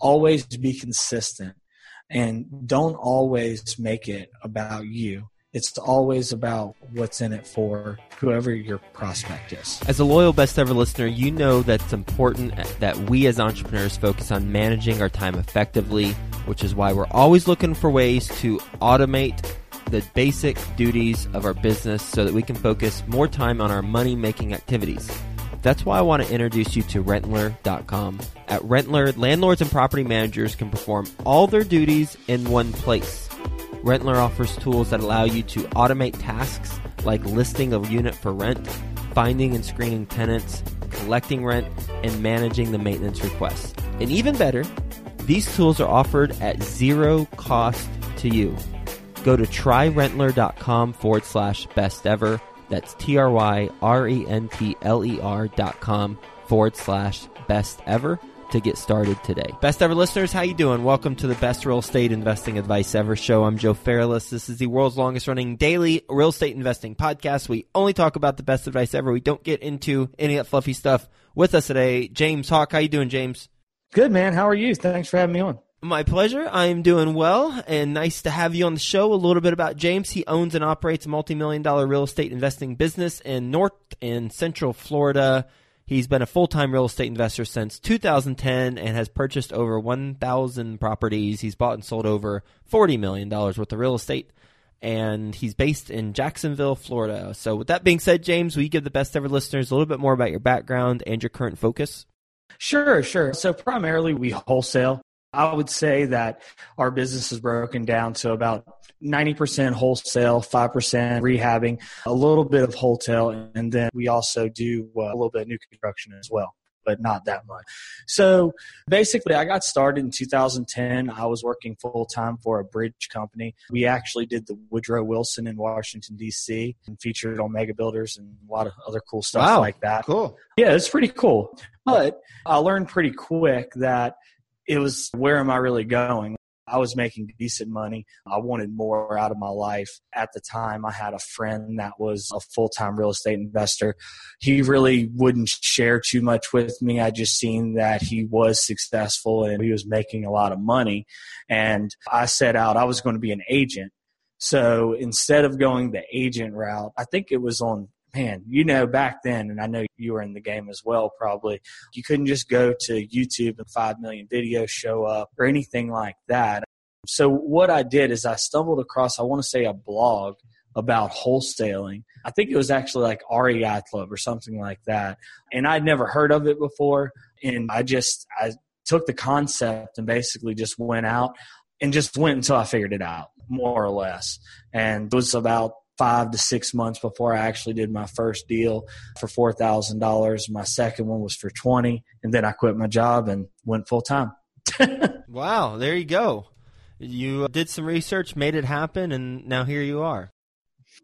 always be consistent and don't always make it about you. It's always about what's in it for whoever your prospect is. As a loyal best ever listener, you know that it's important that we as entrepreneurs focus on managing our time effectively, which is why we're always looking for ways to automate the basic duties of our business so that we can focus more time on our money making activities. That's why I want to introduce you to Rentler.com. At Rentler, landlords and property managers can perform all their duties in one place. Rentler offers tools that allow you to automate tasks like listing a unit for rent, finding and screening tenants, collecting rent, and managing the maintenance requests. And even better, these tools are offered at zero cost to you. Go to tryrentler.com forward slash best ever. That's T R Y R E N T L E R dot com forward slash best ever to get started today. Best ever listeners, how you doing? Welcome to the best real estate investing advice ever show. I'm Joe Fairless. This is the world's longest running daily real estate investing podcast. We only talk about the best advice ever. We don't get into any of that fluffy stuff. With us today, James Hawk. How you doing, James? Good man. How are you? Thanks for having me on. My pleasure. I'm doing well and nice to have you on the show. A little bit about James. He owns and operates a multi-million dollar real estate investing business in North and Central Florida. He's been a full-time real estate investor since 2010 and has purchased over 1,000 properties. He's bought and sold over $40 million worth of real estate and he's based in Jacksonville, Florida. So with that being said, James, will you give the best ever listeners a little bit more about your background and your current focus? Sure, sure. So primarily we wholesale. I would say that our business is broken down to about 90% wholesale, 5% rehabbing, a little bit of wholesale, and then we also do uh, a little bit of new construction as well but not that much. So basically, I got started in 2010. I was working full time for a bridge company. We actually did the Woodrow Wilson in Washington, D.C., and featured on Mega Builders and a lot of other cool stuff wow, like that. Cool. Yeah, it's pretty cool. But I learned pretty quick that it was where am I really going? I was making decent money. I wanted more out of my life. At the time, I had a friend that was a full time real estate investor. He really wouldn't share too much with me. I just seen that he was successful and he was making a lot of money. And I set out, I was going to be an agent. So instead of going the agent route, I think it was on man, you know, back then, and I know you were in the game as well, probably, you couldn't just go to YouTube and 5 million videos show up or anything like that. So, what I did is I stumbled across, I want to say, a blog about wholesaling. I think it was actually like REI Club or something like that. And I'd never heard of it before. And I just, I took the concept and basically just went out and just went until I figured it out, more or less. And it was about five to six months before I actually did my first deal for four thousand dollars. My second one was for twenty, and then I quit my job and went full time. wow, there you go. You uh, did some research, made it happen, and now here you are.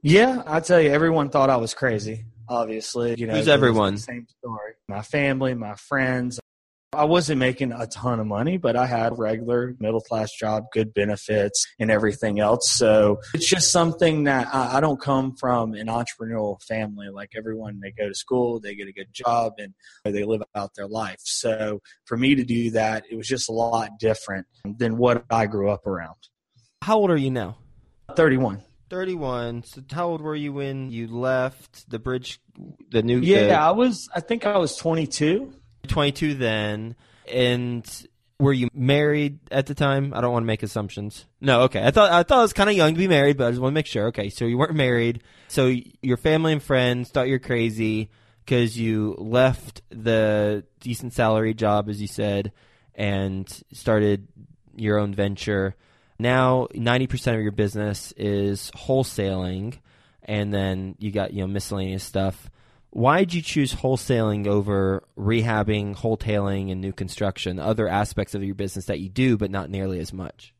Yeah, I tell you, everyone thought I was crazy. Obviously, you know, who's everyone? Same story. My family, my friends, I wasn't making a ton of money, but I had a regular middle class job, good benefits, and everything else. So it's just something that I, I, don't come from an entrepreneurial family. Like everyone, they go to school, they get a good job, and they live out their life. So for me to do that, it was just a lot different than what I grew up around. How old are you now? 31. 31. So how old were you when you left the bridge, the new? Yeah, the... I was, I think I was 22. 22 then, and were you married at the time? I don't want to make assumptions. No, okay. I thought I thought I was kind of young to be married, but I just want to make sure. Okay, so you weren't married. So your family and friends thought you're crazy because you left the decent salary job, as you said, and started your own venture. Now, ninety percent of your business is wholesaling, and then you got you know miscellaneous stuff why did you choose wholesaling over rehabbing, wholetailing, and new construction, other aspects of your business that you do, but not nearly as much?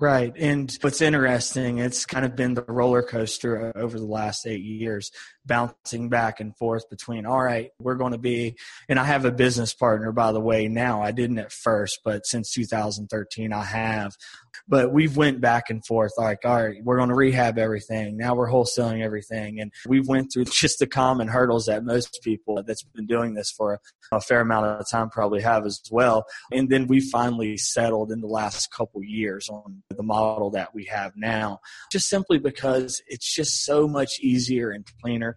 Right. And what's interesting, it's kind of been the roller coaster over the last eight years. Bouncing back and forth between, all right, we're going to be, and I have a business partner, by the way, now. I didn't at first, but since 2013, I have. But we've went back and forth like, all right, we're going to rehab everything. Now we're wholesaling everything. And we've went through just the common hurdles that most people that's been doing this for a fair amount of time probably have as well. And then we finally settled in the last couple years on the model that we have now, just simply because it's just so much easier and cleaner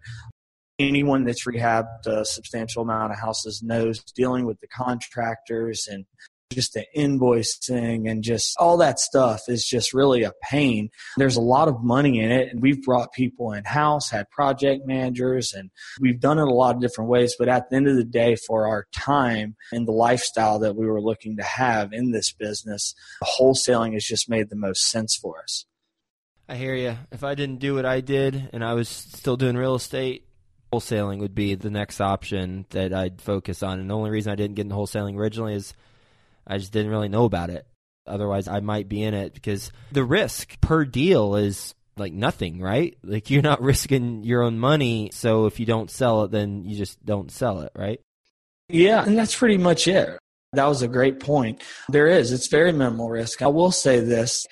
anyone that's rehabbed a substantial amount of houses knows dealing with the contractors and just the invoicing and just all that stuff is just really a pain. There's a lot of money in it, and we've brought people in house, had project managers, and we've done it a lot of different ways. But at the end of the day, for our time and the lifestyle that we were looking to have in this business, wholesaling has just made the most sense for us. I hear you. If I didn't do what I did and I was still doing real estate, wholesaling would be the next option that I'd focus on. And the only reason I didn't get into wholesaling originally is I just didn't really know about it. Otherwise, I might be in it because the risk per deal is like nothing, right? Like you're not risking your own money. So if you don't sell it, then you just don't sell it, right? Yeah, and that's pretty much it. That was a great point. There is, it's very minimal risk. I will say this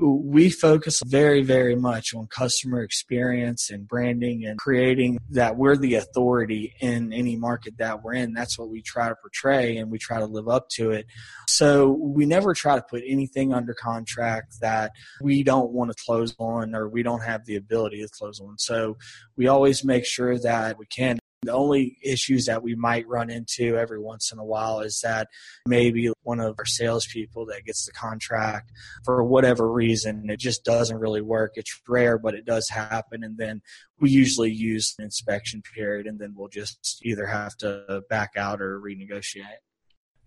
we focus very, very much on customer experience and branding and creating that we're the authority in any market that we're in. That's what we try to portray and we try to live up to it. So we never try to put anything under contract that we don't want to close on or we don't have the ability to close on. So we always make sure that we can the only issues that we might run into every once in a while is that maybe one of our salespeople that gets the contract for whatever reason, it just doesn't really work. It's rare, but it does happen. And then we usually use an inspection period and then we'll just either have to back out or renegotiate.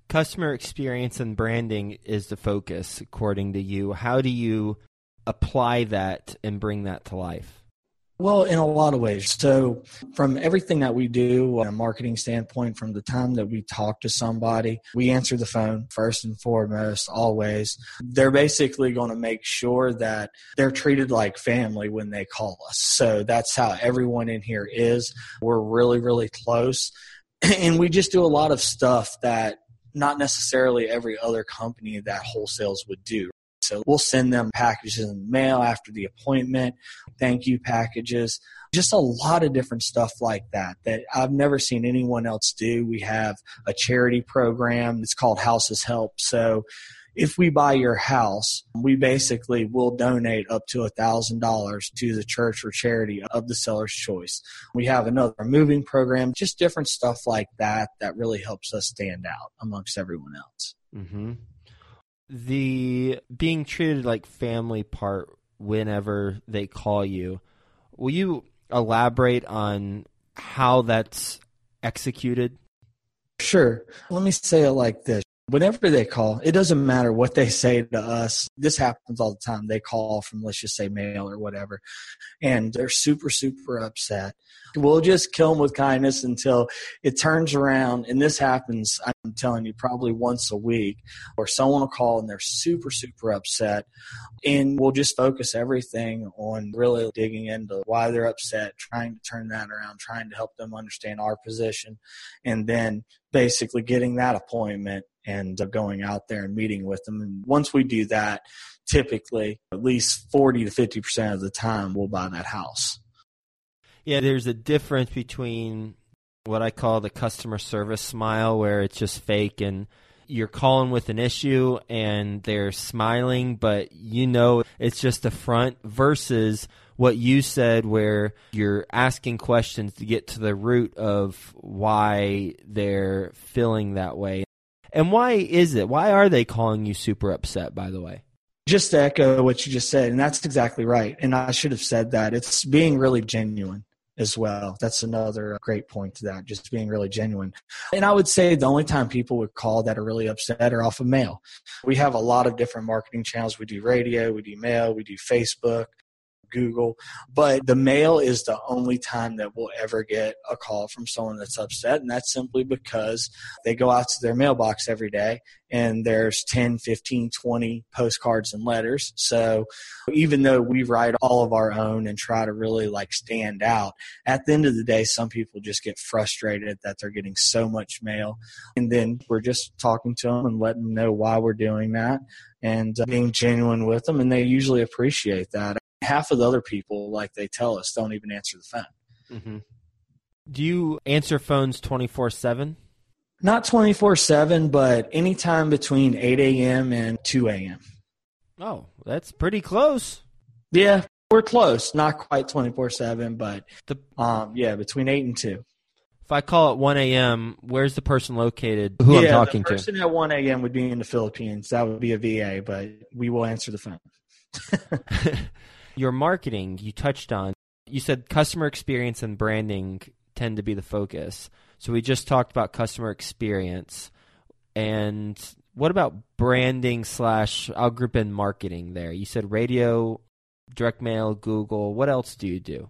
Customer experience and branding is the focus, according to you. How do you apply that and bring that to life? Well, in a lot of ways. So, from everything that we do, on a marketing standpoint, from the time that we talk to somebody, we answer the phone first and foremost, always. They're basically going to make sure that they're treated like family when they call us. So, that's how everyone in here is. We're really, really close. And we just do a lot of stuff that not necessarily every other company that wholesales would do. So we'll send them packages in the mail after the appointment, thank you packages, just a lot of different stuff like that that I've never seen anyone else do. We have a charity program. It's called Houses Help. So if we buy your house, we basically will donate up to a thousand dollars to the church or charity of the seller's choice. We have another moving program, just different stuff like that that really helps us stand out amongst everyone else. Mm-hmm the being treated like family part whenever they call you. Will you elaborate on how that's executed? Sure. Let me say it like this whenever they call, it doesn't matter what they say to us. This happens all the time. They call from, let's just say, mail or whatever, and they're super, super upset. We'll just kill them with kindness until it turns around. And this happens, I'm telling you, probably once a week, or someone will call and they're super, super upset. And we'll just focus everything on really digging into why they're upset, trying to turn that around, trying to help them understand our position, and then basically getting that appointment and going out there and meeting with them. And once we do that, typically at least 40 to 50% of the time we'll buy that house. Yeah, there's a difference between what I call the customer service smile, where it's just fake and you're calling with an issue and they're smiling, but you know it's just a front, versus what you said, where you're asking questions to get to the root of why they're feeling that way. And why is it? Why are they calling you super upset, by the way? Just to echo what you just said, and that's exactly right. And I should have said that. It's being really genuine as well. That's another great point to that, just being really genuine. And I would say the only time people would call that are really upset are off of mail. We have a lot of different marketing channels. We do radio, we do mail, we do Facebook, Google. But the mail is the only time that we'll ever get a call from someone that's upset. And that's simply because they go out to their mailbox every day and there's 10, 15, 20 postcards and letters. So even though we write all of our own and try to really like stand out, at the end of the day, some people just get frustrated that they're getting so much mail. And then we're just talking to them and letting them know why we're doing that and uh, being genuine with them. And they usually appreciate that. Half of the other people, like they tell us, don't even answer the phone. Mm-hmm. Do you answer phones 24 7? Not 24 7, but anytime between 8 a.m. and 2 a.m. Oh, that's pretty close. Yeah, we're close. Not quite 24 7, but the, um, yeah, between 8 and 2. If I call at 1 a.m., where's the person located who yeah, I'm talking the person to? at 1 a.m. would be in the Philippines. That would be a VA, but we will answer the phone. Your marketing, you touched on. You said customer experience and branding tend to be the focus. So we just talked about customer experience. And what about branding slash, I'll group in marketing there. You said radio, direct mail, Google. What else do you do?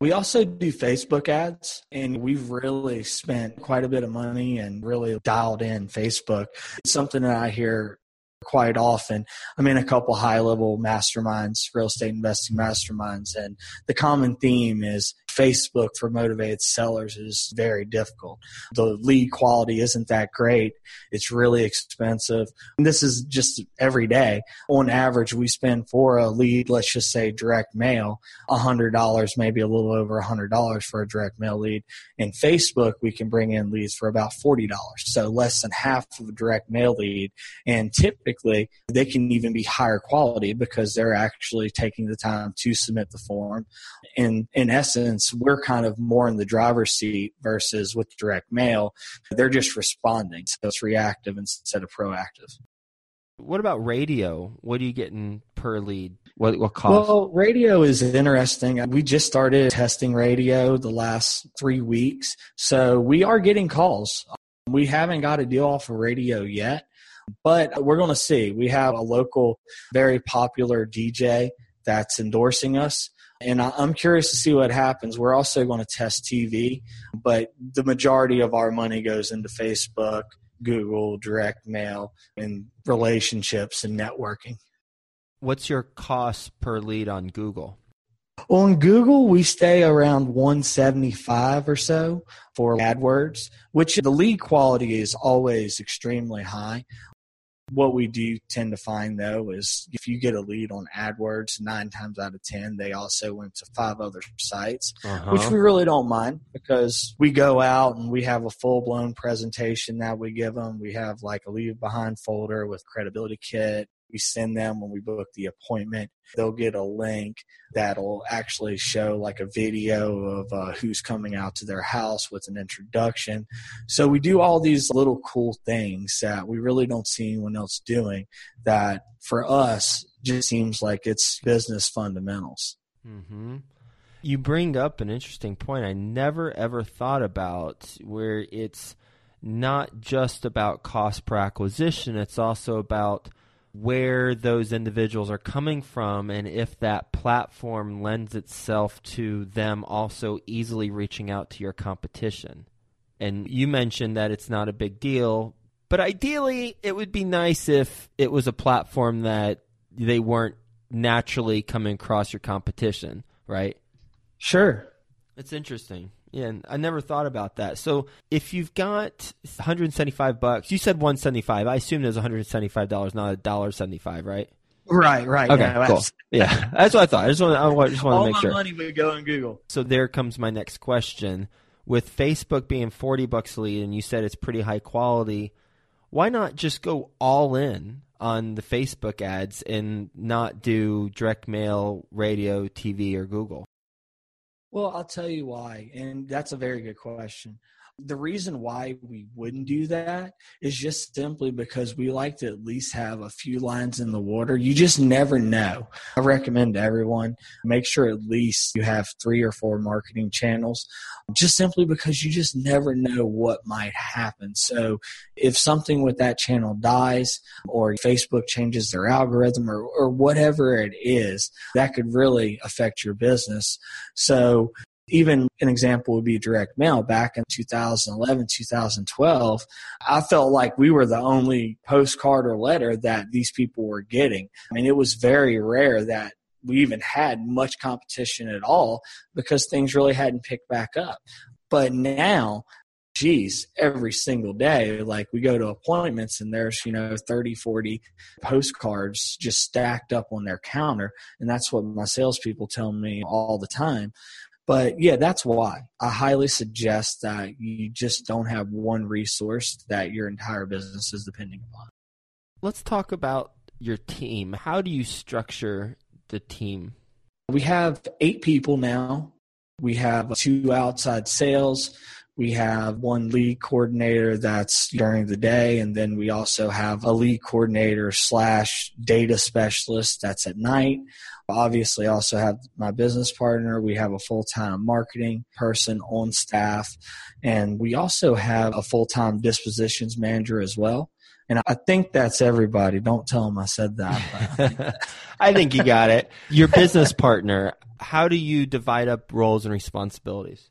We also do Facebook ads, and we've really spent quite a bit of money and really dialed in Facebook. It's something that I hear quite often. I'm in a couple high level masterminds, real estate investing masterminds, and the common theme is Facebook for motivated sellers is very difficult. The lead quality isn't that great. It's really expensive. And this is just every day. On average, we spend for a lead, let's just say direct mail, $100, maybe a little over $100 for a direct mail lead. In Facebook, we can bring in leads for about $40. So less than half of a direct mail lead. And typically, they can even be higher quality because they're actually taking the time to submit the form. And in essence, we're kind of more in the driver's seat versus with direct mail. They're just responding. So it's reactive instead of proactive. What about radio? What are you getting per lead? What what cost? Well, radio is interesting. We just started testing radio the last three weeks, so we are getting calls. We haven't got a deal off of radio yet, but we're going to see. We have a local, very popular DJ that's endorsing us. And I'm curious to see what happens. We're also going to test TV, but the majority of our money goes into Facebook, Google, direct mail, and relationships and networking. What's your cost per lead on Google? On Google, we stay around 175 or so for AdWords, which the lead quality is always extremely high. What we do tend to find though is if you get a lead on AdWords, nine times out of 10, they also went to five other sites, uh-huh. which we really don't mind because we go out and we have a full blown presentation that we give them. We have like a leave behind folder with credibility kit we send them when we book the appointment. They'll get a link that'll actually show like a video of uh, who's coming out to their house with an introduction. So we do all these little cool things that we really don't see anyone else doing that for us just seems like it's business fundamentals. Mm-hmm. You bring up an interesting point I never ever thought about where it's not just about cost per acquisition, it's also about – where those individuals are coming from and if that platform lends itself to them also easily reaching out to your competition. And you mentioned that it's not a big deal, but ideally it would be nice if it was a platform that they weren't naturally coming across your competition, right? Sure. It's interesting. Yeah, and I never thought about that. So if you've got 175 bucks, you said 175. I assume there's 175 dollars, not a dollar 75, right? Right, right. Okay, yeah, cool. yeah, that's what I thought. I just want, I just want to make sure. All my money would go on Google. So there comes my next question. With Facebook being 40 bucks a lead, and you said it's pretty high quality, why not just go all in on the Facebook ads and not do direct mail, radio, TV, or Google? Well, I'll tell you why, and that's a very good question. The reason why we wouldn't do that is just simply because we like to at least have a few lines in the water. You just never know. I recommend to everyone make sure at least you have three or four marketing channels, just simply because you just never know what might happen. So if something with that channel dies or Facebook changes their algorithm or, or whatever it is, that could really affect your business. So even an example would be direct mail back in 2011 2012 i felt like we were the only postcard or letter that these people were getting i mean it was very rare that we even had much competition at all because things really hadn't picked back up but now geez, every single day, like we go to appointments and there's, you know, 30, 40 postcards just stacked up on their counter. And that's what my salespeople tell me all the time. But yeah, that's why I highly suggest that you just don't have one resource that your entire business is depending upon. Let's talk about your team. How do you structure the team? We have eight people now. We have two outside sales. We have one lead coordinator that's during the day, and then we also have a lead coordinator slash data specialist that's at night. Obviously, also have my business partner. We have a full time marketing person on staff, and we also have a full time dispositions manager as well. And I think that's everybody. Don't tell them I said that. I think you got it. Your business partner, how do you divide up roles and responsibilities?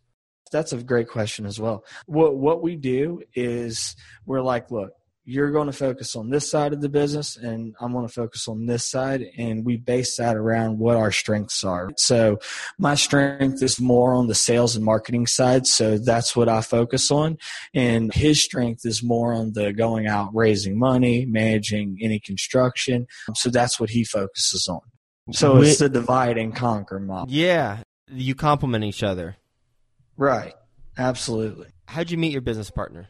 That's a great question as well. What what we do is we're like, look, you're going to focus on this side of the business and I'm going to focus on this side. And we base that around what our strengths are. So my strength is more on the sales and marketing side. So that's what I focus on. And his strength is more on the going out, raising money, managing any construction. So that's what he focuses on. So it's the divide and conquer model. Yeah. You complement each other. Right. Absolutely. How'd you meet your business partner?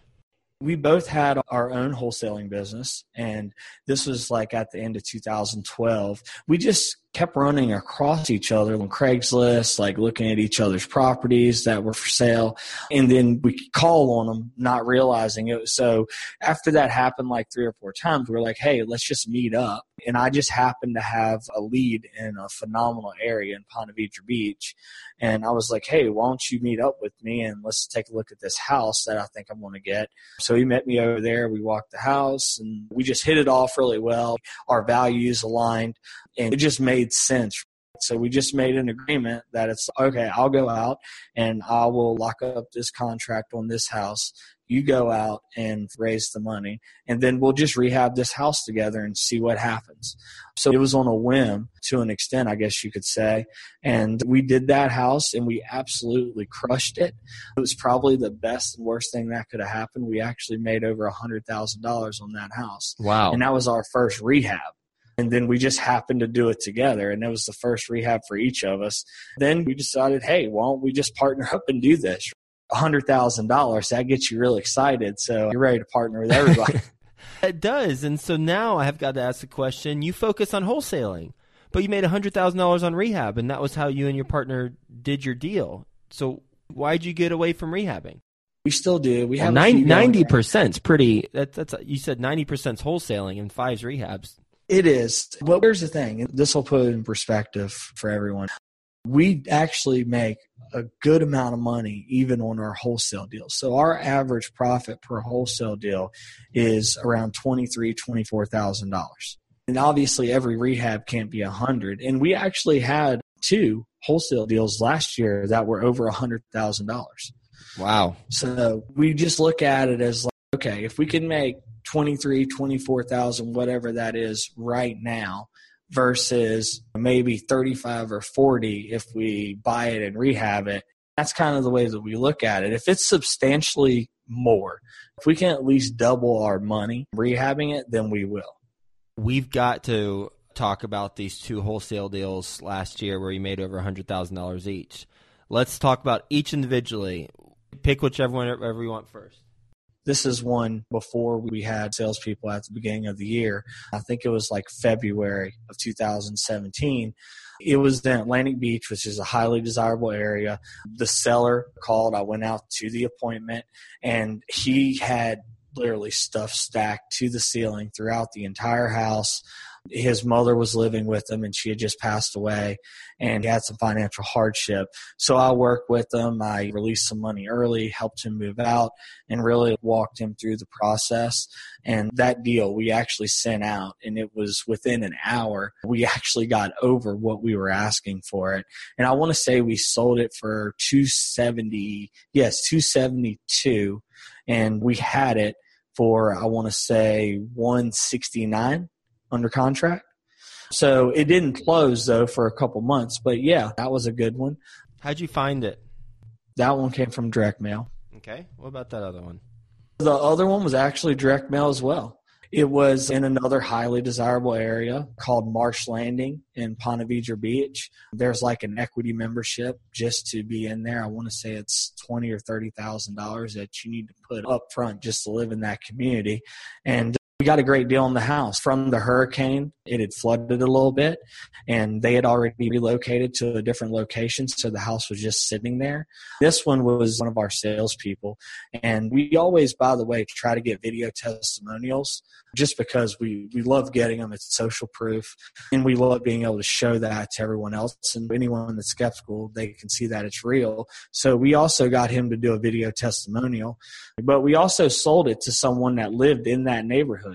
We both had our own wholesaling business and this was like at the end of 2012 we just kept running across each other on Craigslist, like looking at each other's properties that were for sale. And then we call on them, not realizing it. So after that happened like three or four times, we are like, hey, let's just meet up. And I just happened to have a lead in a phenomenal area in Ponte Vedra Beach. And I was like, hey, why don't you meet up with me and let's take a look at this house that I think I'm going to get. So he met me over there. We walked the house and we just hit it off really well. Our values aligned and it just made sense. So we just made an agreement that it's okay, I'll go out and I will lock up this contract on this house. You go out and raise the money, and then we'll just rehab this house together and see what happens. So it was on a whim to an extent, I guess you could say. And we did that house and we absolutely crushed it. It was probably the best and worst thing that could have happened. We actually made over a $100,000 on that house. Wow. And that was our first rehab and then we just happened to do it together and it was the first rehab for each of us then we decided hey why don't we just partner up and do this $100000 that gets you really excited so you're ready to partner with everybody it does and so now i have got to ask the question you focus on wholesaling but you made $100000 on rehab and that was how you and your partner did your deal so why'd you get away from rehabbing we still do. We have ninety percent. Pretty. That, that's you said ninety percent wholesaling and five's rehabs. It is. Well, here's the thing. This will put it in perspective for everyone. We actually make a good amount of money even on our wholesale deals. So our average profit per wholesale deal is around twenty three, twenty four thousand dollars. And obviously, every rehab can't be a hundred. And we actually had two wholesale deals last year that were over a hundred thousand dollars. Wow! So we just look at it as like, okay, if we can make 23, 24,000, whatever that is right now versus maybe 35 or 40 if we buy it and rehab it. That's kind of the way that we look at it. If it's substantially more, if we can at least double our money rehabbing it, then we will. We've got to talk about these two wholesale deals last year where you made over $100,000 each. Let's talk about each individually. Pick whichever one ever you want first. This is one before we had salespeople at the beginning of the year. I think it was like February of 2017. It was in Atlantic Beach, which is a highly desirable area. The seller called. I went out to the appointment, and he had literally stuff stacked to the ceiling throughout the entire house. His mother was living with him and she had just passed away and had some financial hardship. So I worked with him. I released some money early, helped him move out, and really walked him through the process. And that deal we actually sent out and it was within an hour. We actually got over what we were asking for it. And I want to say we sold it for 270, yes, 272 and we had it for I want to say 169 under contract. So it didn't close though for a couple months, but yeah, that was a good one. How'd you find it? That one came from direct mail. Okay. What about that other one? The other one was actually direct mail as well. It was in another highly desirable area called Marsh Landing in Ponte Vedra Beach. There's like an equity membership just to be in there. I want to say it's twenty or thirty thousand dollars that you need to put up front just to live in that community. And we got a great deal on the house from the hurricane. It had flooded a little bit and they had already relocated to a different location. So the house was just sitting there. This one was one of our salespeople. And we always, by the way, try to get video testimonials just because we, we love getting them. It's social proof and we love being able to show that to everyone else. And anyone that's skeptical, they can see that it's real. So we also got him to do a video testimonial, but we also sold it to someone that lived in that neighborhood.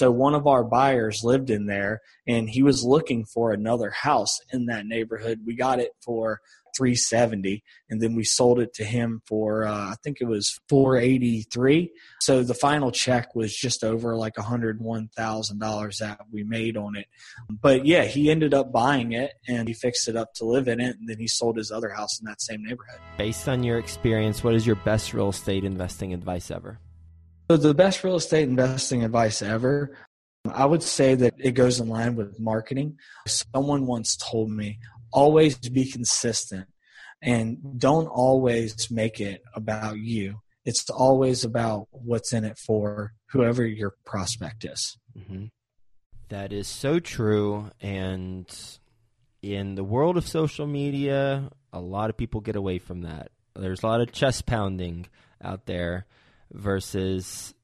So one of our buyers lived in there and he was looking for another house in that neighborhood. We got it for 370 and then we sold it to him for uh, I think it was 483. So the final check was just over like $101,000 that we made on it. But yeah, he ended up buying it and he fixed it up to live in it and then he sold his other house in that same neighborhood. Based on your experience, what is your best real estate investing advice ever? So the best real estate investing advice ever, I would say that it goes in line with marketing. Someone once told me, always be consistent and don't always make it about you. It's always about what's in it for whoever your prospect is. Mm-hmm. That is so true. And in the world of social media, a lot of people get away from that. There's a lot of chest pounding out there versus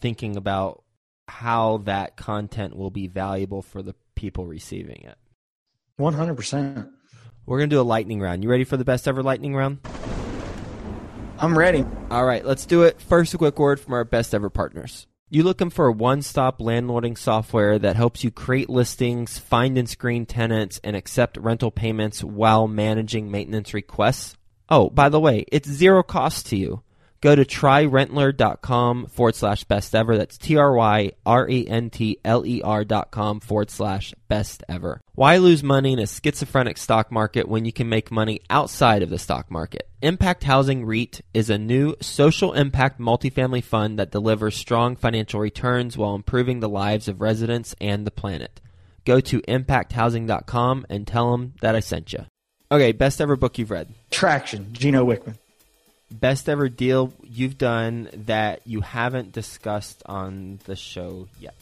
thinking about how that content will be valuable for the people receiving it. 100%. We're going to do a lightning round. You ready for the best ever lightning round? I'm ready. All right, let's do it. First, a quick word from our best ever partners. You looking for a one-stop landlording software that helps you create listings, find and screen tenants, and accept rental payments while managing maintenance requests? Oh, by the way, it's zero cost to you. Go to tryrentler.com forward slash best ever. That's T R Y R E N T L E R dot com forward slash best ever. Why lose money in a schizophrenic stock market when you can make money outside of the stock market? Impact Housing REIT is a new social impact multifamily fund that delivers strong financial returns while improving the lives of residents and the planet. Go to impacthousing.com and tell them that I sent you. Okay, best ever book you've read. Traction, Gino Wickman best ever deal you've done that you haven't discussed on the show yet?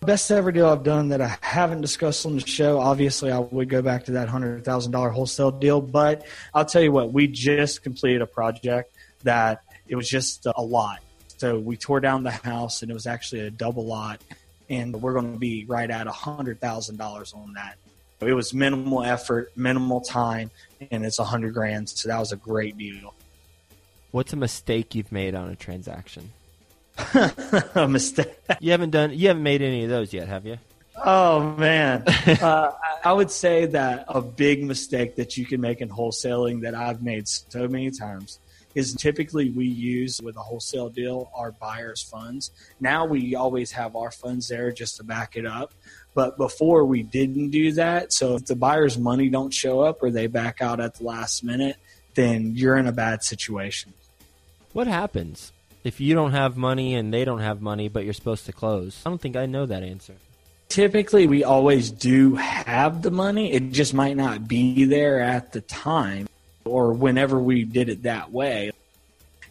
Best ever deal I've done that I haven't discussed on the show. Obviously, I would go back to that hundred thousand dollar wholesale deal, but I'll tell you what, we just completed a project that it was just a lot. So we tore down the house, and it was actually a double lot, and we're going to be right at hundred thousand dollars on that. It was minimal effort, minimal time, and it's a hundred grand. So that was a great deal. What's a mistake you've made on a transaction? a mistake. You haven't done. You haven't made any of those yet, have you? Oh man, uh, I would say that a big mistake that you can make in wholesaling that I've made so many times is typically we use with a wholesale deal our buyers' funds. Now we always have our funds there just to back it up. But before we didn't do that. So if the buyer's money don't show up or they back out at the last minute, then you're in a bad situation. What happens if you don't have money and they don't have money, but you're supposed to close? I don't think I know that answer. Typically, we always do have the money. It just might not be there at the time or whenever we did it that way.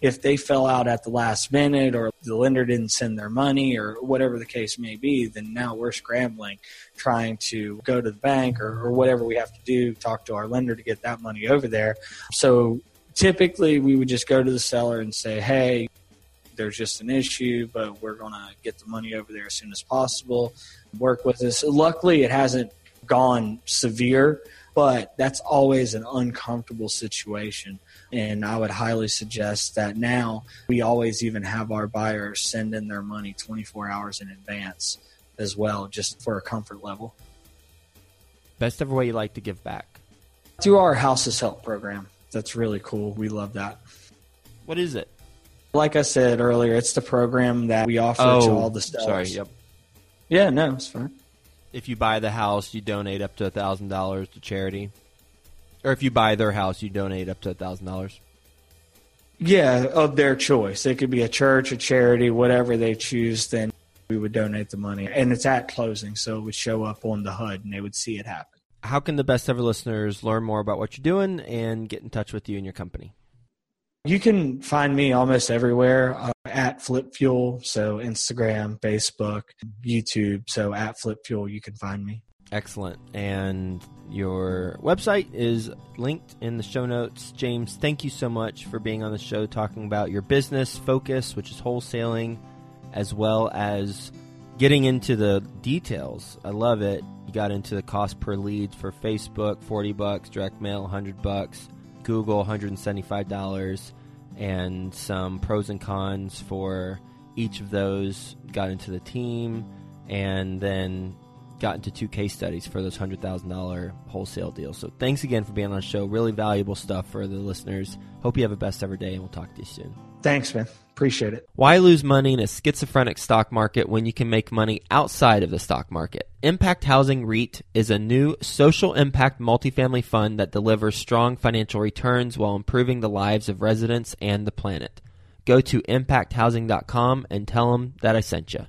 if they fell out at the last minute or the lender didn't send their money or whatever the case may be, then now we're scrambling trying to go to the bank or, or whatever we have to do, talk to our lender to get that money over there. So typically we would just go to the seller and say, hey, there's just an issue, but we're going to get the money over there as soon as possible. Work with us. Luckily, it hasn't gone severe, but that's always an uncomfortable situation. And I would highly suggest that now we always even have our buyers send in their money 24 hours in advance as well, just for a comfort level. Best ever way you like to give back? Through our Houses Help program. That's really cool. We love that. What is it? Like I said earlier, it's the program that we offer oh, to all the sellers. Sorry, yep. Yeah, no, it's fine. If you buy the house, you donate up to a thousand dollars to charity, or if you buy their house, you donate up to a thousand dollars. Yeah, of their choice. It could be a church, a charity, whatever they choose. Then we would donate the money, and it's at closing, so it would show up on the HUD, and they would see it happen. How can the best ever listeners learn more about what you're doing and get in touch with you and your company? You can find me almost everywhere uh, at Flip Fuel. So Instagram, Facebook, YouTube. So at Flip Fuel, you can find me. Excellent. And your website is linked in the show notes. James, thank you so much for being on the show talking about your business focus, which is wholesaling, as well as getting into the details. I love it. You got into the cost per lead for Facebook, 40 bucks, direct mail, 100 bucks, Google, $175 and some pros and cons for each of those. Got into the team and then got into two case studies for those $100,000 wholesale deals. So thanks again for being on the show. Really valuable stuff for the listeners. Hope you have a best ever day and we'll talk to you soon. Thanks, man. Appreciate it. Why lose money in a schizophrenic stock market when you can make money outside of the stock market? Impact Housing REIT is a new social impact multifamily fund that delivers strong financial returns while improving the lives of residents and the planet. Go to impacthousing.com and tell them that I sent you.